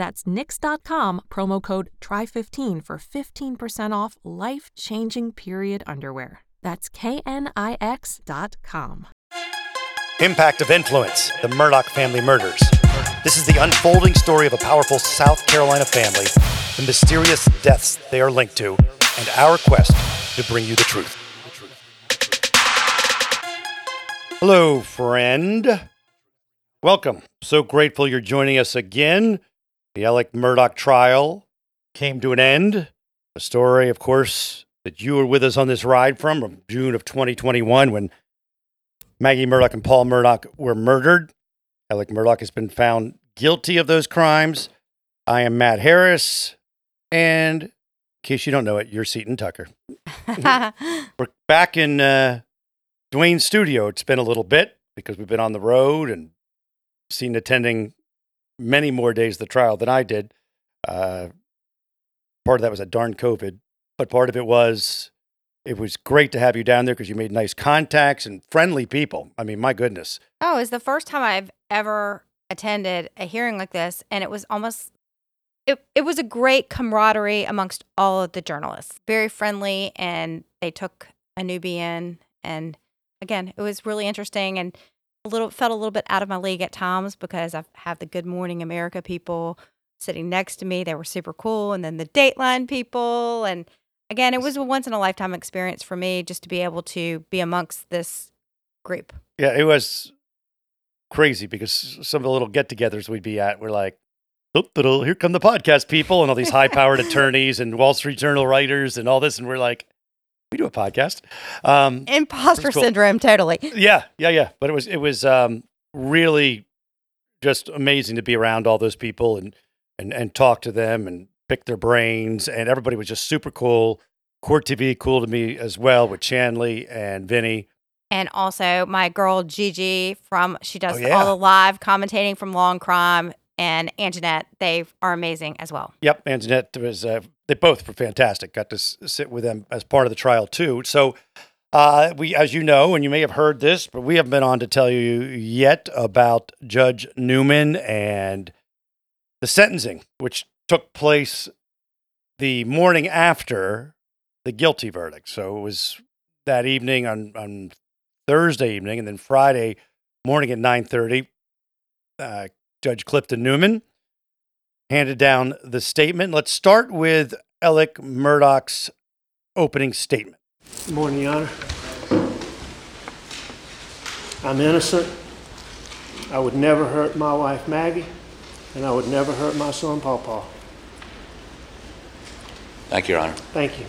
That's Knix.com, promo code TRY15 for 15% off life changing period underwear. That's KNIX.com. Impact of Influence The Murdaugh Family Murders. This is the unfolding story of a powerful South Carolina family, the mysterious deaths they are linked to, and our quest to bring you the truth. Hello, friend. Welcome. So grateful you're joining us again. The Alec Murdaugh trial came to an end. A story, of course, that you were with us on this ride from, from June of 2021 when Maggie Murdaugh and Paul Murdaugh were murdered. Alec Murdaugh has been found guilty of those crimes. I am Matt Harris. And in case you don't know it, you're Seaton Tucker. We're back in uh, Dwayne's studio. It's been a little bit because we've been on the road and seen attending many more days of the trial than I did. Uh, part of that was a darn COVID, but part of it was it was great to have you down there because you made nice contacts and friendly people. I mean, my goodness. Oh, it's the first time I've ever attended a hearing like this, and it was almost it, it was a great camaraderie amongst all of the journalists. Very friendly, and they took a newbie in, and again, it was really interesting and a little felt a little bit out of my league at times because I have the Good Morning America people sitting next to me. They were super cool, and then the Dateline people, and again, it was a once in a lifetime experience for me just to be able to be amongst this group. Yeah, it was crazy because some of the little get-togethers we'd be at were like, "Oop, little, here come the podcast people and all these high-powered attorneys and Wall Street Journal writers and all this, and we're like, we do a podcast. Um, Imposter cool. syndrome, totally. yeah, yeah, yeah. But it was it was um, really just amazing to be around all those people and and and talk to them and pick their brains, and everybody was just super cool. Court TV cool to me as well with Chanley and Vinny. And also my girl Gigi from she does Oh, yeah. all the live commentating from Law and Crime and Anjanette. They are amazing as well. Yep, Anjanette was. Uh, they both were fantastic. Got to s- sit with them as part of the trial too. So, uh, we, as you know, and you may have heard this, but we haven't been on to tell you yet about Judge Newman and the sentencing, which took place the morning after the guilty verdict. So it was that evening on on Thursday evening, and then Friday morning at nine thirty. Uh, Judge Clifton Newman handed down the statement. Let's start with Alec Murdaugh's opening statement. Good morning, Your Honor. I'm innocent. I would never hurt my wife Maggie, and I would never hurt my son Paw Paw. Thank you, Your Honor. Thank you.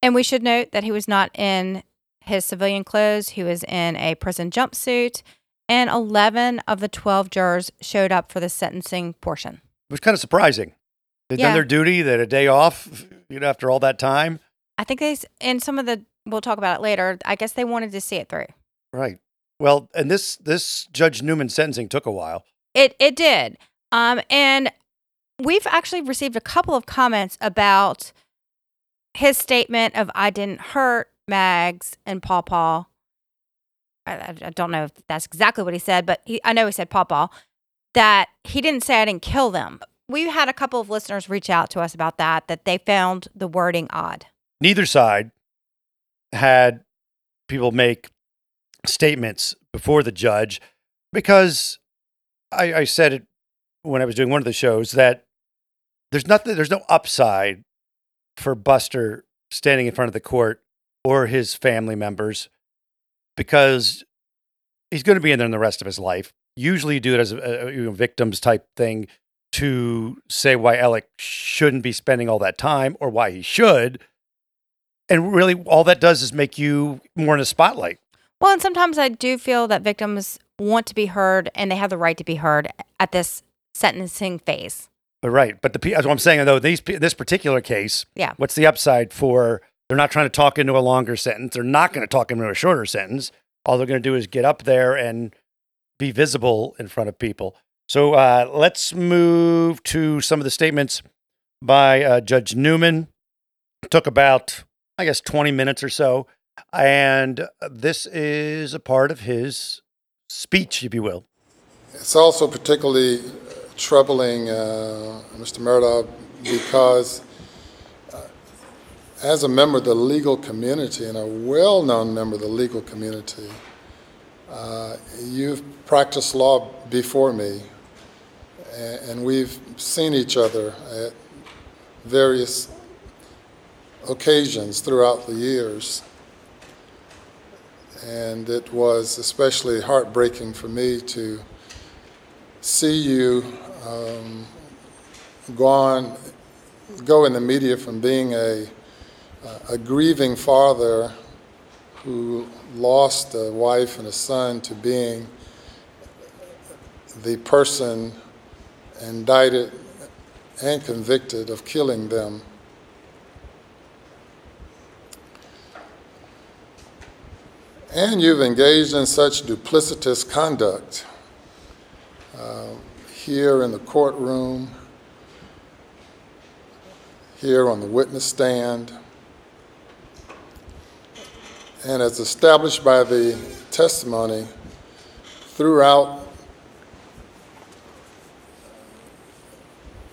And we should note that he was not in his civilian clothes. He was in a prison jumpsuit. And 11 of the 12 jurors showed up for the sentencing portion. It was kind of surprising. They'd Yeah. done their duty. They had a day off, you know, after all that time. I think they, and some of the, we'll talk about it later, I guess they wanted to see it through. Right. Well, and this this Judge Newman sentencing took a while. It it did. Um, and we've actually received a couple of comments about his statement of "I didn't hurt Mags and Paw Paw. I, I don't know if that's exactly what he said, but he, I know he said Paw Paw. That he didn't say I didn't kill them. We had a couple of listeners reach out to us about that. That they found the wording odd. Neither side had people make statements before the judge because I, I said it when I was doing one of the shows that there's nothing, there's no upside for Buster standing in front of the court or his family members because he's going to be in there in the rest of his life. Usually, you do it as a, a you know, victims type thing to say why Alec shouldn't be spending all that time or why he should. And really, all that does is make you more in the spotlight. Well, and sometimes I do feel that victims want to be heard and they have the right to be heard at this sentencing phase. But right, but the pe- that's what I'm saying though. These this particular case, Yeah. what's the upside for? They're not trying to talk into a longer sentence. They're not going to talk into a shorter sentence. All they're going to do is get up there and be visible in front of people. So uh, let's move to some of the statements by uh, Judge Newman. took about, I guess, 20 minutes or so. And this is a part of his speech, if you will. It's also particularly troubling, uh, Mr. Murdaugh, because as a member of the legal community and a well-known member of the legal community, uh, you've practiced law before me, and we've seen each other at various occasions throughout the years. And it was especially heartbreaking for me to see you um, on, go in the media from being a, a grieving father who lost a wife and a son to being the person indicted and convicted of killing them. And you've engaged in such duplicitous conduct uh, here in the courtroom, here on the witness stand, and as established by the testimony throughout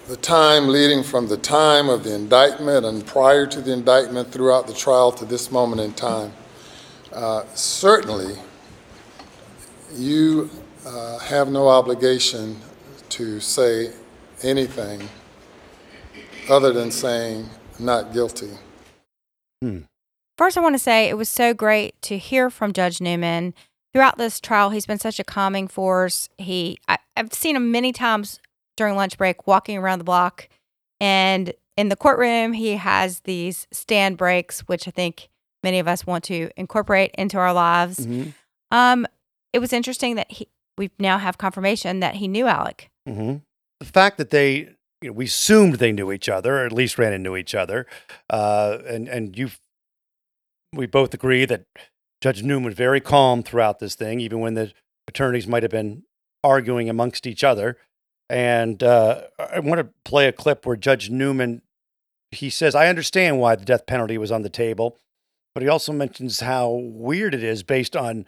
the time leading from the time of the indictment and prior to the indictment throughout the trial to this moment in time. Uh, certainly, you uh, have no obligation to say anything other than saying not guilty. First, I want to say it was so great to hear from Judge Newman throughout this trial. He's been such a calming force. He, I, I've seen him many times during lunch break walking around the block, and in the courtroom, he has these stand breaks, which I think many of us want to incorporate into our lives. Um, it was interesting that he, we now have confirmation that he knew Alec. hmm The fact that they, you know, we assumed they knew each other, or at least ran into each other, uh, and and you, we both agree that Judge Newman was very calm throughout this thing, even when the attorneys might have been arguing amongst each other. And uh, I want to play a clip where Judge Newman he says, "I understand why the death penalty was on the table, but he also mentions how weird it is based on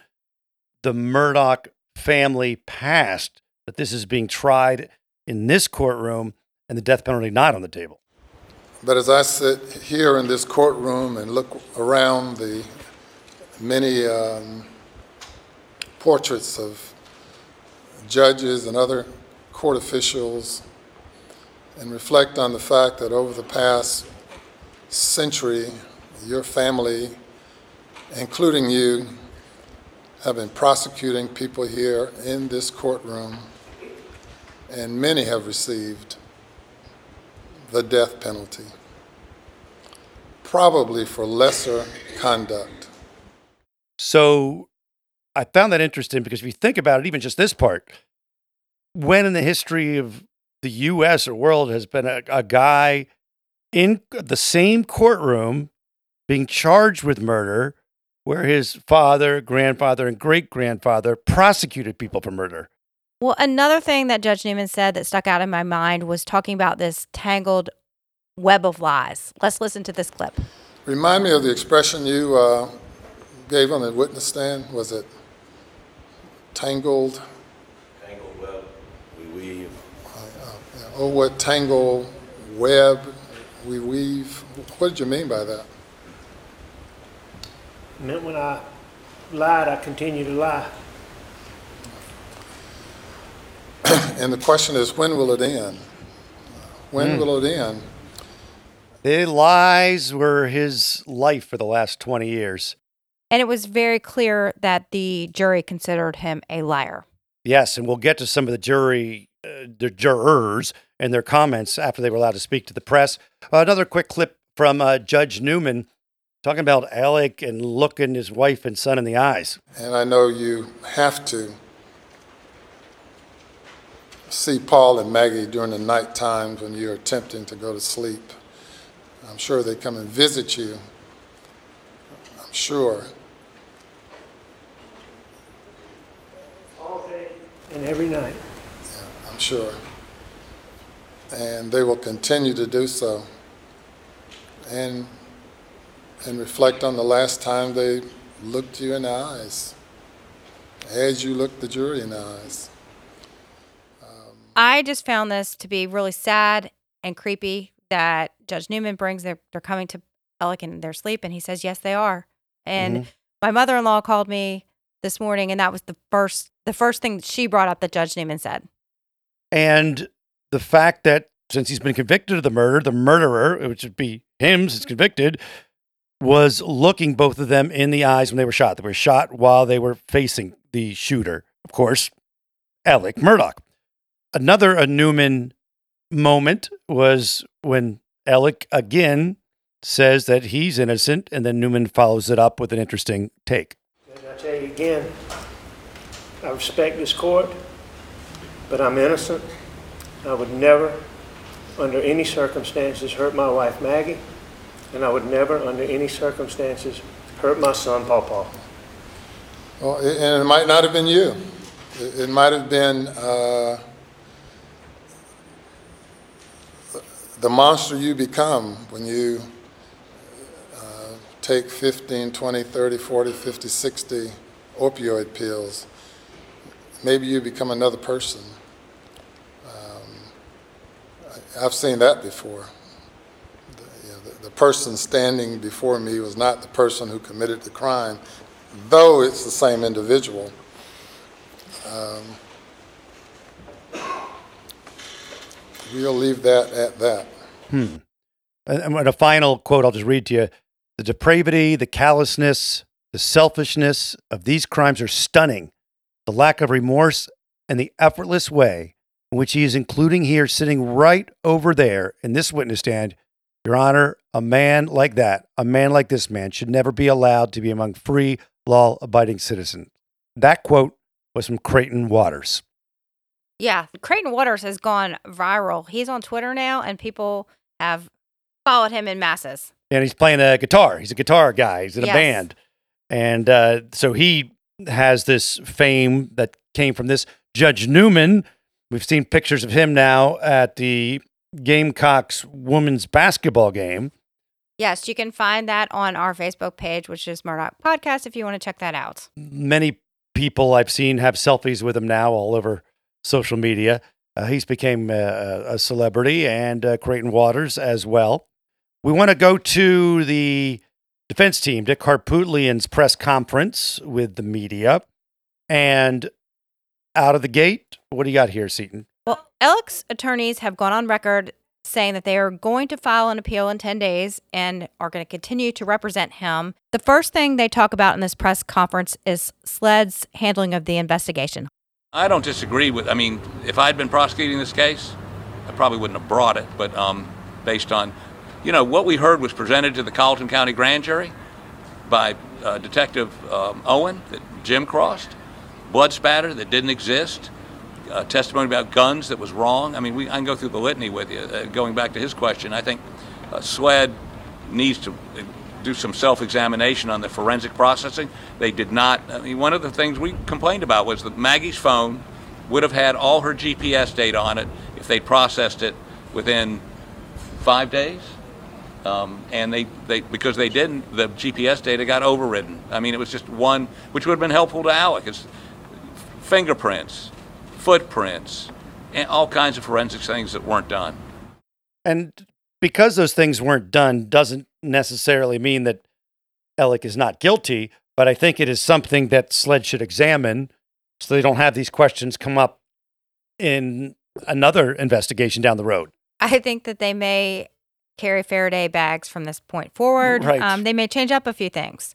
the Murdaugh family past that this is being tried in this courtroom and the death penalty not on the table." But as I sit here in this courtroom and look around the many um, portraits of judges and other court officials and reflect on the fact that over the past century, your family, including you, have been prosecuting people here in this courtroom, and many have received the death penalty, probably for lesser conduct. So I found that interesting because if you think about it, even just this part, when in the history of the US or world has been a, a guy in the same courtroom being charged with murder where his father, grandfather, and great grandfather prosecuted people for murder. Well, another thing that Judge Newman said that stuck out in my mind was talking about this tangled web of lies. Let's listen to this clip. Remind me of the expression you uh, gave on the witness stand. Was it tangled? Tangled web, we weave. Oh, what tangle web we weave. What did you mean by that? It meant when I lied, I continue to lie. And the question is, when will it end? When will it end? The lies were his life for the last 20 years. And it was very clear that the jury considered him a liar. Yes, and we'll get to some of the jury, uh, the jurors, and their comments after they were allowed to speak to the press. Uh, another quick clip from uh, Judge Newman talking about Alec and looking his wife and son in the eyes. And I know you have to see Paul and Maggie during the night times when you're attempting to go to sleep. I'm sure they come and visit you. I'm sure. All day and every night. I'm sure. And they will continue to do so. And, and reflect on the last time they looked you in the eyes, as you looked the jury in the eyes. I just found this to be really sad and creepy that Judge Newman brings their they're coming to Alec in their sleep and he says yes they are. And mm-hmm. my mother-in-law called me this morning and that was the first the first thing that she brought up that Judge Newman said. And the fact that since he's been convicted of the murder, the murderer, which would be him since convicted, was looking both of them in the eyes when they were shot. They were shot while they were facing the shooter, of course, Alec Murdaugh. Another a Newman moment was when Alec again says that he's innocent, and then Newman follows it up with an interesting take. And I tell you again, I respect this court, but I'm innocent. I would never, under any circumstances, hurt my wife Maggie, and I would never, under any circumstances, hurt my son Paw Paw. Well, and it might not have been you. It it might have been uh, the monster you become when you uh, take 15, 20, 30, 40, 50, 60 opioid pills. Maybe you become another person. Um, I've seen that before. The- The person standing before me was not the person who committed the crime, though it's the same individual. Um, We'll leave that at that. Hmm. And, and a final quote I'll just read to you The depravity, the callousness, the selfishness of these crimes are stunning. The lack of remorse and the effortless way in which he is including here, sitting right over there in this witness stand. Your Honor, a man like that, a man like this man, should never be allowed to be among free, law abiding citizens. That quote was from Creighton Waters. Yeah, Creighton Waters has gone viral. He's on Twitter now and people have followed him in masses. and he's playing a guitar. He's a guitar guy. He's in a Yes. band, and uh, so he has this fame that came from this. Judge Newman, we've seen pictures of him now at the Gamecocks women's basketball game. Yes, you can find that on our Facebook page, which is Murdaugh Podcast, if you want to check that out. Many people I've seen have selfies with him now all over social media. Uh, he's became uh, a celebrity, and uh, Creighton Waters as well. We want to go to the defense team, Dick Harpootlian's press conference with the media. And out of the gate, what do you got here, Seaton? Well, Alec's attorneys have gone on record saying that they are going to file an appeal in 10 days and are going to continue to represent him. The first thing they talk about in this press conference is SLED's handling of the investigation. I don't disagree with. I mean, if I'd been prosecuting this case, I probably wouldn't have brought it. But um, based on, you know, what we heard was presented to the Colleton County Grand Jury by uh, Detective um, Owen that Jim crossed, blood spatter that didn't exist, uh, testimony about guns that was wrong. I mean, we, I can go through the litany with you. Uh, going back to his question, I think uh, SLED needs to do some self-examination on the forensic processing. They did not. I mean, one of the things we complained about was that Maggie's phone would have had all her GPS data on it if they processed it within five days. Um, and they, they, because they didn't, the GPS data got overridden. I mean, it was just one, which would have been helpful to Alec. It's fingerprints, footprints, and all kinds of forensic things that weren't done. And because those things weren't done doesn't necessarily mean that Alec is not guilty, but I think it is something that SLED should examine so they don't have these questions come up in another investigation down the road. I think that they may carry Faraday bags from this point forward. Right. Um, they may change up a few things.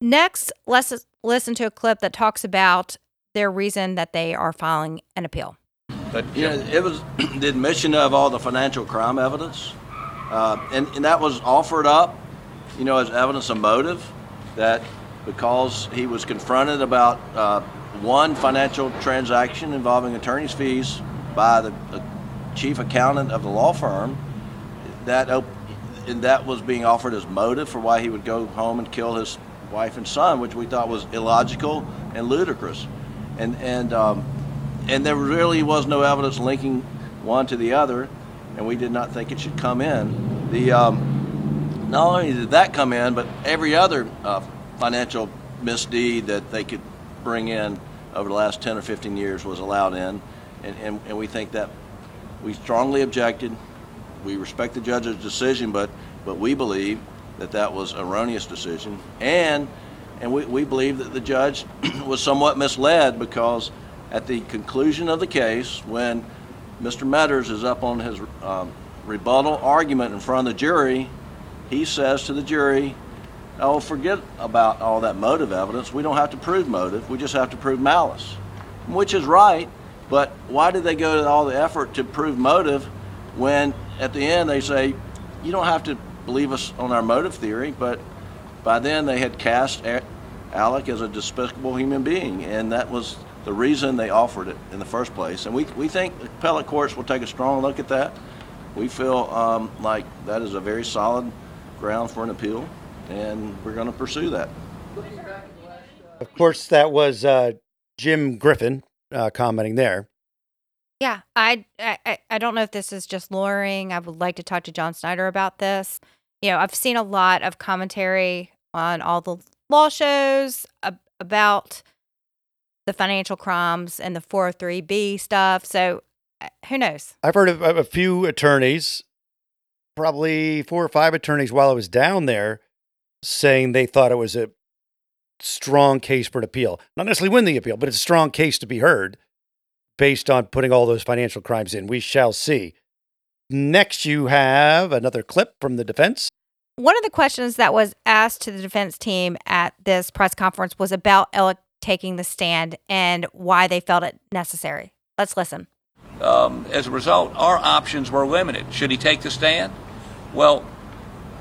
Next, let's listen to a clip that talks about their reason that they are filing an appeal. But you know, it was the admission of all the financial crime evidence, uh, and and that was offered up, you know, as evidence of motive, that because he was confronted about uh, one financial transaction involving attorney's fees by the, chief accountant of the law firm, that op- and that was being offered as motive for why he would go home and kill his wife and son, which we thought was illogical and ludicrous, and and um, and there really was no evidence linking one to the other, and we did not think it should come in. The um, not only did that come in, but every other uh, financial misdeed that they could bring in over the last 10 or 15 years was allowed in, and, and, and we think that we strongly objected. We respect the judge's decision, but but we believe that that was erroneous decision, and and we, we believe that the judge was somewhat misled because at the conclusion of the case, when Mr. Meadors is up on his um, rebuttal argument in front of the jury, he says to the jury, Oh, forget about all that motive evidence. We don't have to prove motive, we just have to prove malice. Which is right, but why did they go to all the effort to prove motive when at the end they say, You don't have to believe us on our motive theory, but by then they had cast Alec as a despicable human being, and that was the reason they offered it in the first place. And we, we think the appellate courts will take a strong look at that. We feel um, like that is a very solid ground for an appeal, and we're going to pursue that. Of course, that was uh, Jim Griffin uh, commenting there. Yeah, I, I I don't know if this is just lawyering. I would like to talk to John Snyder about this. You know, I've seen a lot of commentary on all the law shows ab- about the financial crimes and the 403b stuff. So uh, who knows? I've heard of a few attorneys, probably four or five attorneys while I was down there, saying they thought it was a strong case for an appeal. Not necessarily win the appeal, but it's a strong case to be heard based on putting all those financial crimes in. We shall see. Next, you have another clip from the defense. One of the questions that was asked to the defense team at this press conference was about Alec taking the stand and why they felt it necessary. Let's listen. Um, as a result, our options were limited. Should he take the stand? Well,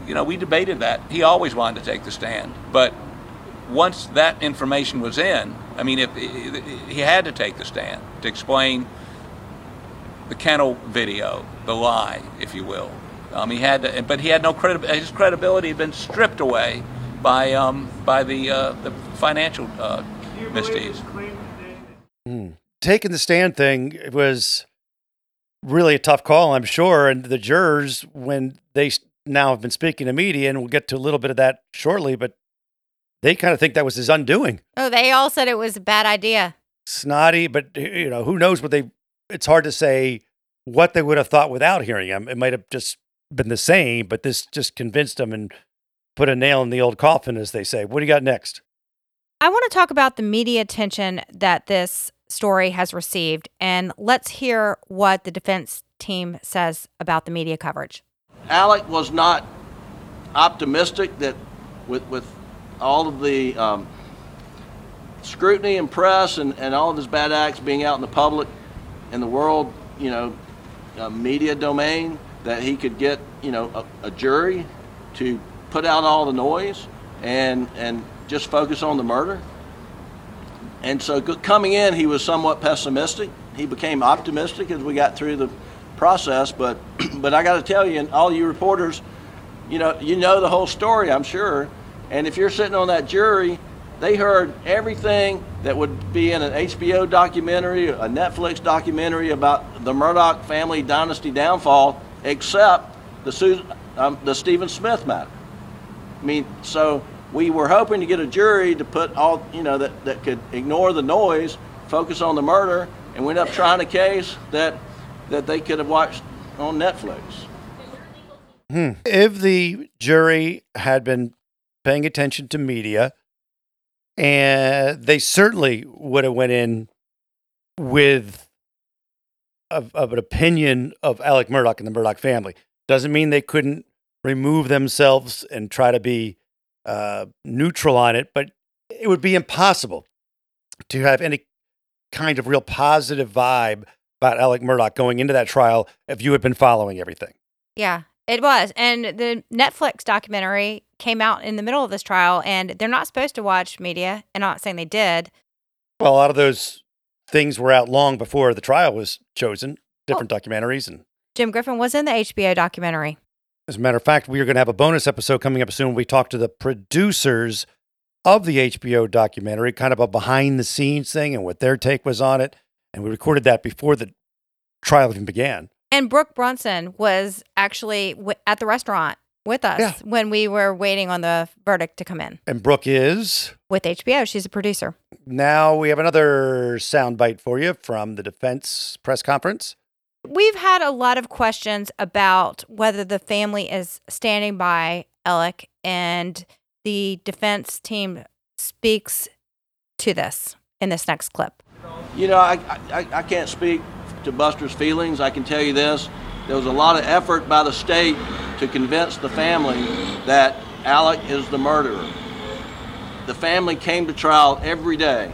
you know, we debated that. He always wanted to take the stand, but once that information was in, I mean, if he had to take the stand to explain the kennel video, the lie, if you will. Um, he had, to, but he had no credibility. His credibility had been stripped away by um, by the uh, the financial uh, misdeeds. Mm. Taking the stand thing it was really a tough call, I'm sure. And the jurors, when they now have been speaking to media, and we'll get to a little bit of that shortly, but they kind of think that was his undoing. Oh, they all said it was a bad idea. Snotty, but you know, who knows what they, it's hard to say what they would have thought without hearing him. It might have just been the same, but this just convinced them and put a nail in the old coffin, as they say. What do you got next? I want to talk about the media attention that this story has received, and let's hear what the defense team says about the media coverage. Alec was not optimistic that with, with all of the um, scrutiny and press and, and all of his bad acts being out in the public in the world, you know, uh, media domain, that he could get, you know, a, a jury to put out all the noise and and just focus on the murder. And so coming in, he was somewhat pessimistic. He became optimistic as we got through the process. But but I got to tell you, and all you reporters, you know, you know the whole story, I'm sure. And if you're sitting on that jury, they heard everything that would be in an HBO documentary, a Netflix documentary about the Murdaugh family dynasty downfall, except the um, the Stephen Smith matter. I mean, so we were hoping to get a jury to put all, you know, that, that could ignore the noise, focus on the murder, and we ended up trying a case that, that they could have watched on Netflix. Hmm. If the jury had been paying attention to media, and they certainly would have went in with of, of an opinion of Alec Murdaugh and the Murdaugh family. Doesn't mean they couldn't remove themselves and try to be uh, neutral on it, but it would be impossible to have any kind of real positive vibe about Alec Murdaugh going into that trial if you had been following everything. Yeah, it was. And the Netflix documentary came out in the middle of this trial, and they're not supposed to watch media. And I'm not saying they did. Well, a lot of those things were out long before the trial was chosen, different documentaries. And Jim Griffin was in the HBO documentary. As a matter of fact, we are going to have a bonus episode coming up soon. We talk to the producers of the HBO documentary, kind of a behind the scenes thing and what their take was on it. And we recorded that before the trial even began. And Brooke Brunson was actually w- at the restaurant with us Yeah. when we were waiting on the verdict to come in And Brooke is. with HBO. She's a producer. Now we have another soundbite for you from the defense press conference. We've had a lot of questions about whether the family is standing by Alec, and the defense team speaks to this in this next clip. You know, I, I, I can't speak to Buster's feelings. I can tell you this there was a lot of effort by the state to convince the family that Alec is the murderer. The family came to trial every day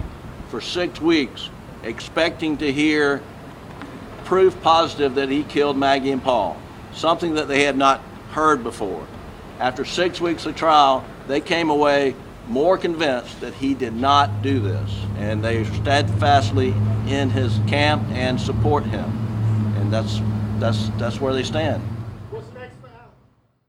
for six weeks, expecting to hear proof positive that he killed Maggie and Paul, something that they had not heard before. After six weeks of trial, they came away more convinced that he did not do this, and they steadfastly in his camp and support him, and that's that's that's where they stand. What's next, pal?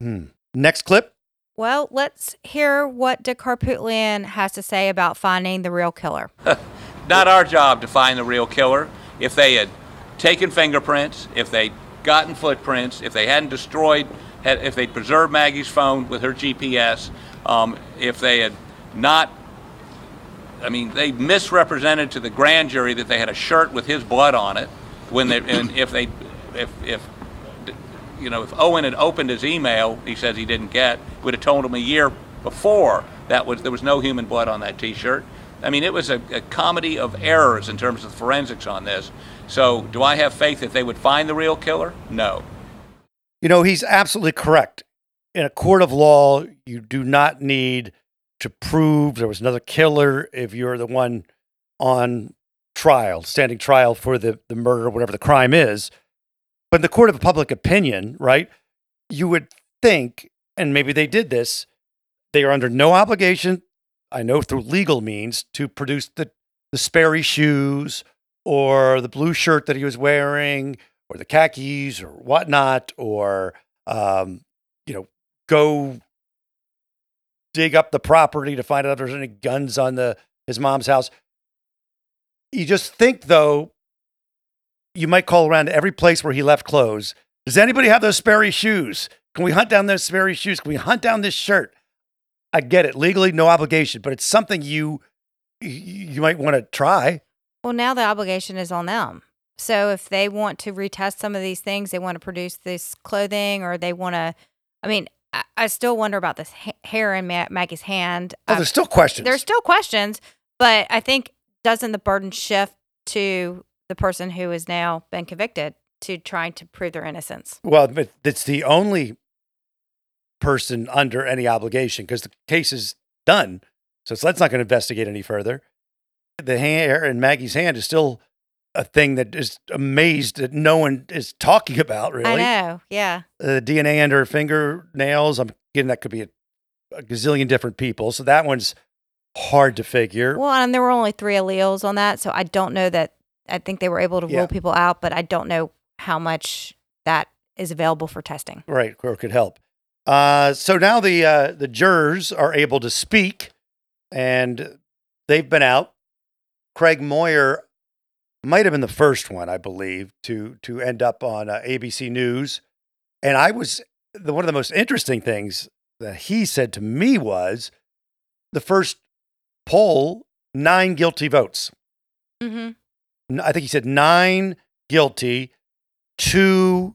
Hmm. Next clip. Well, let's hear what Dick Harpootlian has to say about finding the real killer. Not our job to find the real killer. If they had taken fingerprints, if they'd gotten footprints, if they hadn't destroyed, had, if they'd preserved Maggie's phone with her GPS, um, if they had not, I mean, they misrepresented to the grand jury that they had a shirt with his blood on it. When they, and if they, if, if, you know, if Owen had opened his email, he says he didn't get, would have told him a year before that was there was no human blood on that T-shirt. I mean, it was a, a comedy of errors in terms of forensics on this. So, do I have faith that they would find the real killer? No. You know, he's absolutely correct. In a court of law, you do not need to prove there was another killer if you're the one on trial, standing trial for the, the murder, whatever the crime is. But in the court of public opinion, right, you would think, and maybe they did this, they are under no obligation, I know through legal means, to produce the, the Sperry shoes or the blue shirt that he was wearing or the khakis or whatnot, or, um, you know, go dig up the property to find out if there's any guns on the his mom's house. You just think though, you might call around to every place where he left clothes. Does anybody have those Sperry shoes? Can we hunt down those Sperry shoes? Can we hunt down this shirt? I get it, legally no obligation, but it's something you you might want to try. Well, now the obligation is on them. So if they want to retest some of these things, they want to produce this clothing or they want to, I mean, I, I still wonder about this ha- hair in Ma- Maggie's hand. Oh, I- there's still questions. there's still questions, but I think doesn't the burden shift to the person who has now been convicted to trying to prove their innocence? Well, but it's the only person under any obligation because the case is done. So that's not going to investigate any further. The hair in Maggie's hand is still a thing that is amazed that no one is talking about, really. I know, yeah. The DNA under her fingernails, I'm getting that could be a, a gazillion different people. So that one's hard to figure. Well, and there were only three alleles on that, so I don't know that. I think they were able to Yeah. rule people out, but I don't know how much that is available for testing. Right, or could help. Uh, so now the uh, the jurors are able to speak, and they've been out. Craig Moyer might have been the first one, I believe, to to end up on uh, ABC News, and I was the, one of the most interesting things that he said to me was the first poll, nine guilty votes. Mm-hmm. I think he said nine guilty, two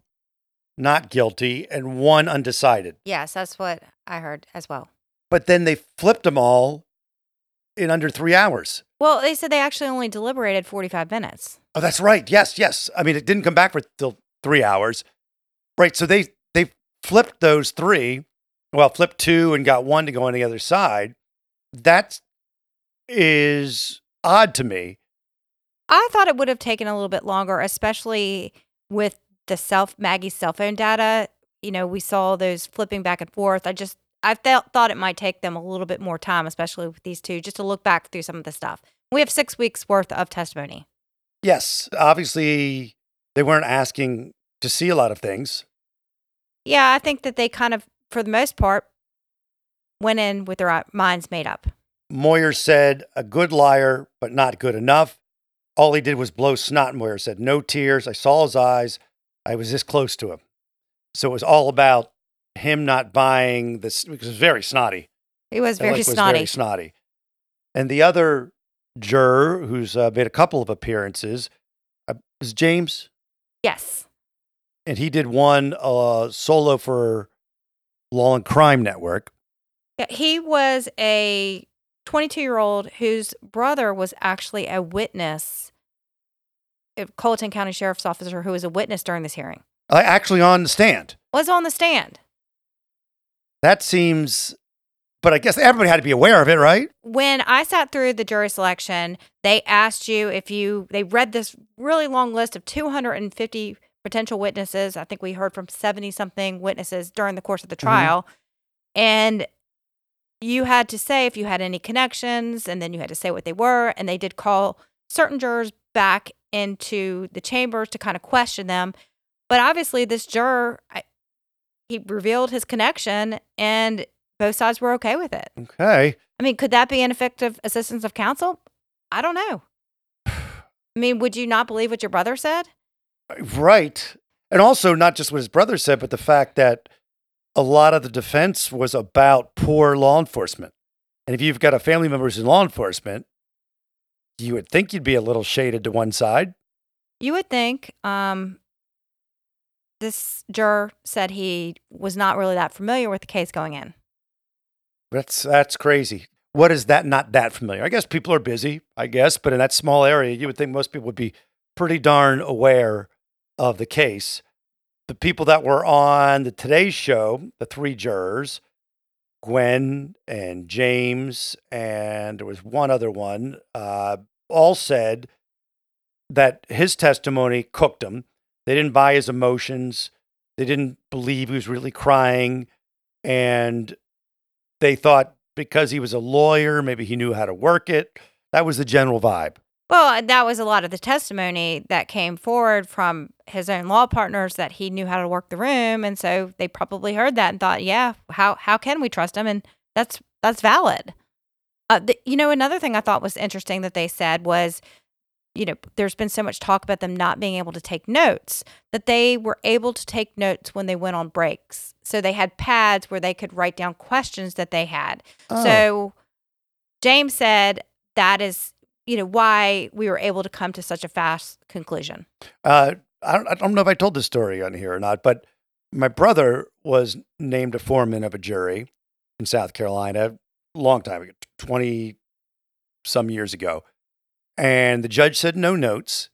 not guilty, and one undecided. Yes, that's what I heard as well. But then they flipped them all in under three hours. Well, they said they actually only deliberated 45 minutes. Oh, that's right. Yes, yes. I mean, it didn't come back for till three hours, right? So they they flipped those three. Well, flipped two and got one to go on the other side. That is odd to me. I thought it would have taken a little bit longer, especially with the self Maggie's cell phone data. You know, we saw those flipping back and forth. I just I felt thought it might take them a little bit more time, especially with these two, just to look back through some of the stuff. We have six weeks worth of testimony. Yes, obviously they weren't asking to see a lot of things. Yeah, I think that they kind of, for the most part, went in with their uh, minds made up. Moyer said, a good liar, but not good enough. All he did was blow snot, Moyer said. No tears. I saw his eyes. I was this close to him. So it was all about him not buying this, because it was very snotty. He was Alec very was snotty. very snotty. And the other juror who's uh, made a couple of appearances uh, is James, yes. and he did one uh, solo for Law and Crime Network. Yeah, he was a 22 year old whose brother was actually a witness, Colleton County Sheriff's officer who was a witness during this hearing. Uh, actually on the stand. Was on the stand. That seems, but I guess everybody had to be aware of it, right? When I sat through the jury selection, they asked you if you, they read this really long list of 250 potential witnesses. I think we heard from 70 something witnesses during the course of the trial. And you had to say if you had any connections, and then you had to say what they were. And they did call certain jurors back into the chambers to kind of question them. But obviously, this juror, I, he revealed his connection, and both sides were okay with it. Okay. I mean, could that be ineffective assistance of counsel? I don't know. I mean, would you not believe what your brother said? Uh, right. And also, not just what his brother said, but the fact that a lot of the defense was about poor law enforcement. And if you've got a family member who's in law enforcement, you would think you'd be a little shaded to one side. You would think. Um, this juror said he was not really that familiar with the case going in. That's that's crazy. What is that not that familiar? I guess people are busy, I guess, but in that small area, you would think most people would be pretty darn aware of the case. The people that were on the Today Show, the three jurors, Gwen and James, and there was one other one, uh, all said that his testimony cooked them. They didn't buy his emotions. They didn't believe he was really crying. And they thought because he was a lawyer, maybe he knew how to work it. That was the general vibe. Well, uh, that was a lot of the testimony that came forward from his own law partners that he knew how to work the room, and so they probably heard that and thought, "Yeah, how how can we trust him?" And that's that's valid. Uh, the, you know, another thing I thought was interesting that they said was, you know, there's been so much talk about them not being able to take notes that they were able to take notes when they went on breaks. So they had pads where they could write down questions that they had. Oh. So James said that is, you know, why we were able to come to such a fast conclusion. Uh, I, don't, I don't know if I told this story on here or not, but my brother was named a foreman of a jury in South Carolina a long time ago, 20 some years ago. And the judge said no notes.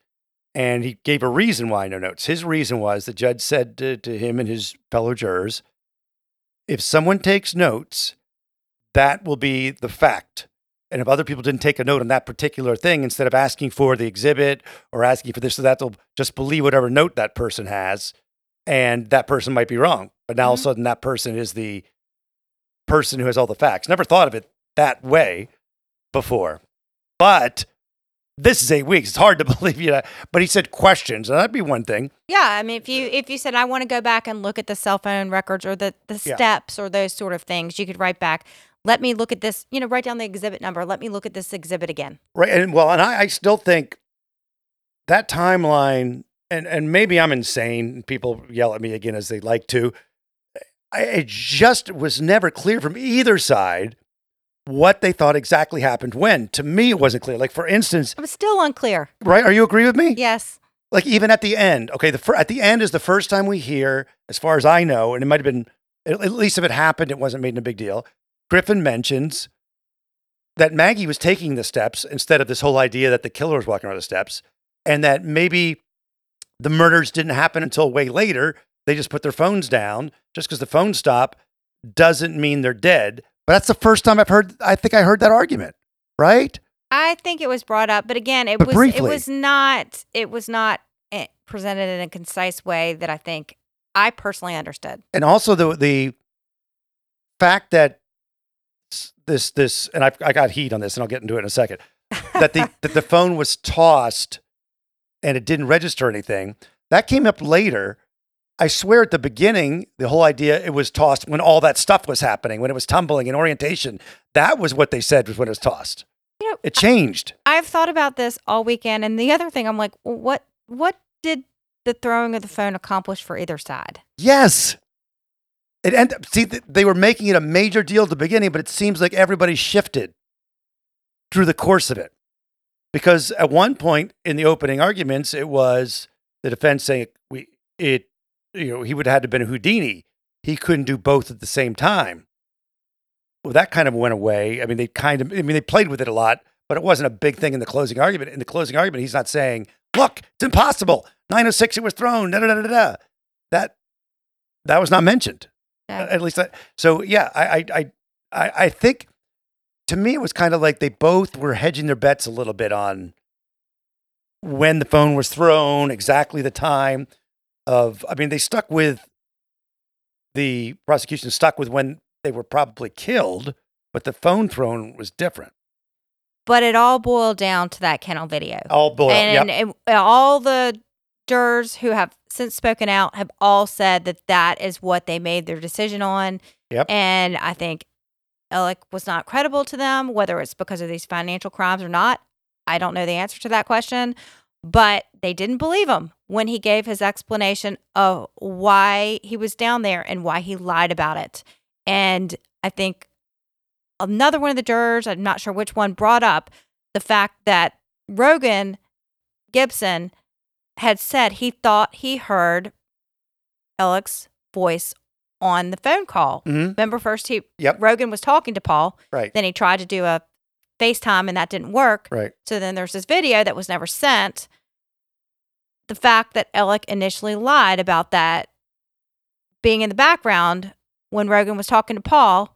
And he gave a reason why no notes. His reason was the judge said to, to him and his fellow jurors if someone takes notes, that will be the fact. And if other people didn't take a note on that particular thing, instead of asking for the exhibit or asking for this or that, they'll just believe whatever note that person has. And that person might be wrong. But now all of a mm-hmm. sudden, that person is the person who has all the facts. Never thought of it that way before. But this is eight weeks. It's hard to believe, you know. But he said questions, and that'd be one thing. Yeah, I mean, if you if you said I want to go back and look at the cell phone records or the the Yeah. steps or those sort of things, you could write back. Let me look at this. You know, write down the exhibit number. Let me look at this exhibit again. Right. And well, and I, I still think that timeline, and, and maybe I'm insane. People yell at me again as they like to. I, it just was never clear from either side what they thought exactly happened when. To me, it wasn't clear. Like for instance, It was still unclear. right? Are you agree with me? Yes. Like even at the end, okay. The fir- at the end is the first time we hear, as far as I know, and it might have been at least if it happened, it wasn't made in a big deal. Griffin mentions that Maggie was taking the steps instead of this whole idea that the killer was walking around the steps, and that maybe the murders didn't happen until way later. They just put their phones down. Just because the phones stop doesn't mean they're dead. But that's the first time I've heard. I think I heard that argument. Right? I think it was brought up, but again, it But was briefly. it was not it was not eh, presented in a concise way that I think I personally understood. and also the the fact that this this and I I got heat on this and I'll get into it in a second that the that the phone was tossed and it didn't register anything that came up later. I swear at the beginning the whole idea it was tossed when all that stuff was happening when it was tumbling and orientation that was what they said was when it was tossed. You know, It changed. I've thought about this all weekend, and the other thing, I'm like, what what did the throwing of the phone accomplish for either side? Yes. It ended see they were making it a major deal at the beginning, but it seems like everybody shifted through the course of it. Because at one point in the opening arguments, it was the defense saying we it you know, he would have had to have been a Houdini. He couldn't do both at the same time. Well, that kind of went away. I mean, they kind of I mean they played with it a lot, but it wasn't a big thing in the closing argument. In the closing argument, he's not saying, look, it's impossible. 906 it was thrown. Da, da, da, da, da. That that was not mentioned. Yeah. At least that. So yeah, I I I I, I think to me it was kind of like they both were hedging their bets a little bit on when the phone was thrown, exactly the time of. I mean, they stuck with the prosecution stuck with when they were probably killed, but the phone thrown was different. But it all boiled down to that kennel video. All boiled. and yep. it- all the jurors who have since spoken out have all said that that is what they made their decision on. Yep. And I think Alec was not credible to them, whether it's because of these financial crimes or not. I don't know the answer to that question, but they didn't believe him when he gave his explanation of why he was down there and why he lied about it. And I think another one of the jurors, I'm not sure which one, brought up the fact that Rogan Gibson had said he thought he heard Alec's voice on the phone call. Mhm. Remember, first he Yep. Rogan was talking to Paul, Right. then he tried to do a FaceTime and that didn't work. Right. So then there's this video that was never sent. The fact that Alec initially lied about that being in the background when Rogan was talking to Paul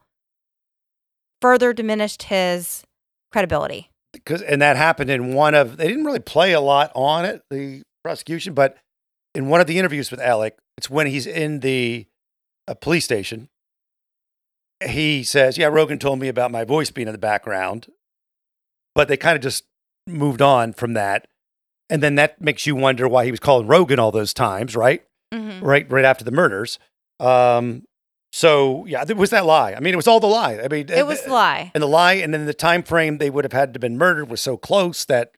further diminished his credibility. because and that happened in one of they didn't really play a lot on it the prosecution but in one of the interviews with alec it's when he's in the uh, police station he says yeah rogan told me about my voice being in the background but they kind of just moved on from that and then that makes you wonder why he was calling rogan all those times right Mm-hmm. right right after the murders um so yeah there was that lie i mean it was all the lie i mean It was the lie. and the lie and then the time frame they would have had to been murdered was so close that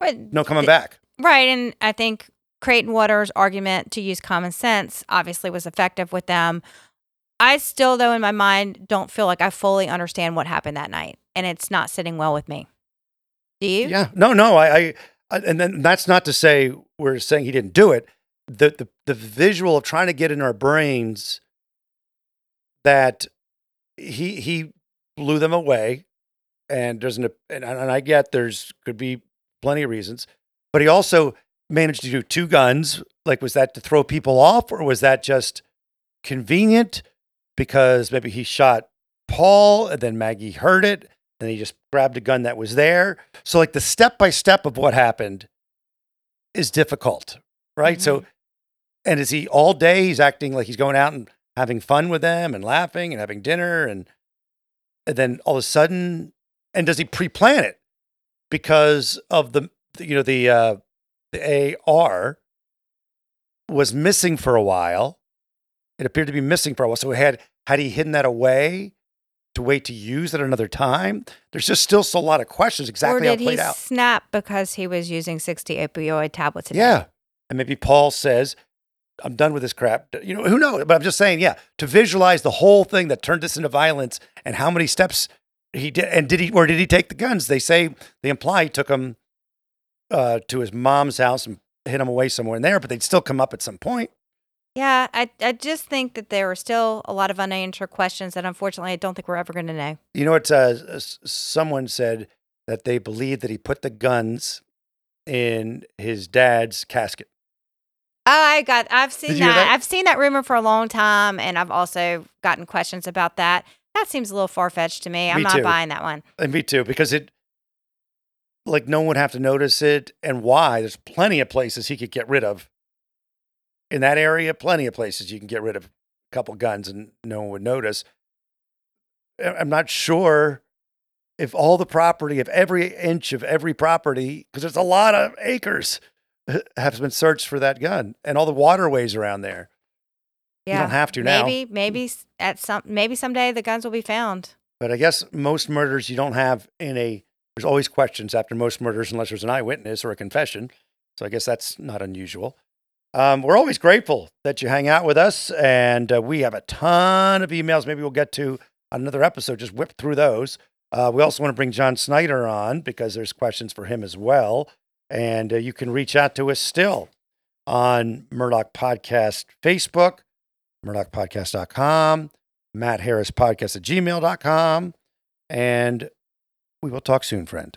But no coming th- back Right. And I think Creighton Waters' argument to use common sense obviously was effective with them. I still, though, in my mind, don't feel like I fully understand what happened that night. And it's not sitting well with me. Do you? yeah no no I I Uh, and then that's not to say we're saying he didn't do it. The the, the visual of trying to get in our brains that he he blew them away and there's an and, and i get there's could be plenty of reasons but he also managed to do two guns. Like was that to throw people off or was that just convenient? Because maybe he shot paul and then maggie heard it and he just grabbed a gun that was there. So like the step by step of what happened is difficult right? So and is he all day he's acting like he's going out and having fun with them and laughing and having dinner and and then all of a sudden and does he pre-plan it? Because of the you know the uh the AR was missing for a while. It appeared to be missing for a while. So had had he hidden that away to wait to use it another time there's just still so a lot of questions exactly how it played he out snap because he was using 60 opioid tablets a day? yeah. And maybe Paul says, I'm done with this crap. You know, who knows? But I'm just saying, yeah, to visualize the whole thing that turned this into violence and how many steps he did, and did he, or did he take the guns? They say, they imply he took them uh, to his mom's house and hid them away somewhere in there, but they'd still come up at some point. Yeah, I, I just think that there are still a lot of unanswered questions that unfortunately I don't think we're ever going to know. You know what? Uh, someone said that they believe that he put the guns in his dad's casket. Oh, I got. I've seen Did you hear that. that? I've seen that rumor for a long time, and I've also gotten questions about that. That seems a little far fetched to me. I'm Me not too. buying that one. And me too, because it, like, no one would have to notice it. And why? There's plenty of places he could get rid of in that area. Plenty of places you can get rid of a couple guns and no one would notice. I'm not sure if all the property, if every inch of every property, because there's a lot of acres, uh, have been searched for that gun and all the waterways around there. Yeah, You don't have to now. Maybe, maybe at some, maybe someday the guns will be found. But I guess most murders you don't have in a. There's always questions after most murders unless there's an eyewitness or a confession. So I guess that's not unusual. Um, we're always grateful that you hang out with us, and uh, we have a ton of emails. Maybe we'll get to another episode. Just whip through those. Uh, we also want to bring John Snyder on because there's questions for him as well, and uh, you can reach out to us still on Murdaugh Podcast Facebook, murdaughpodcast.com, Matt Harris Podcast at gmail.com, and we will talk soon, friend.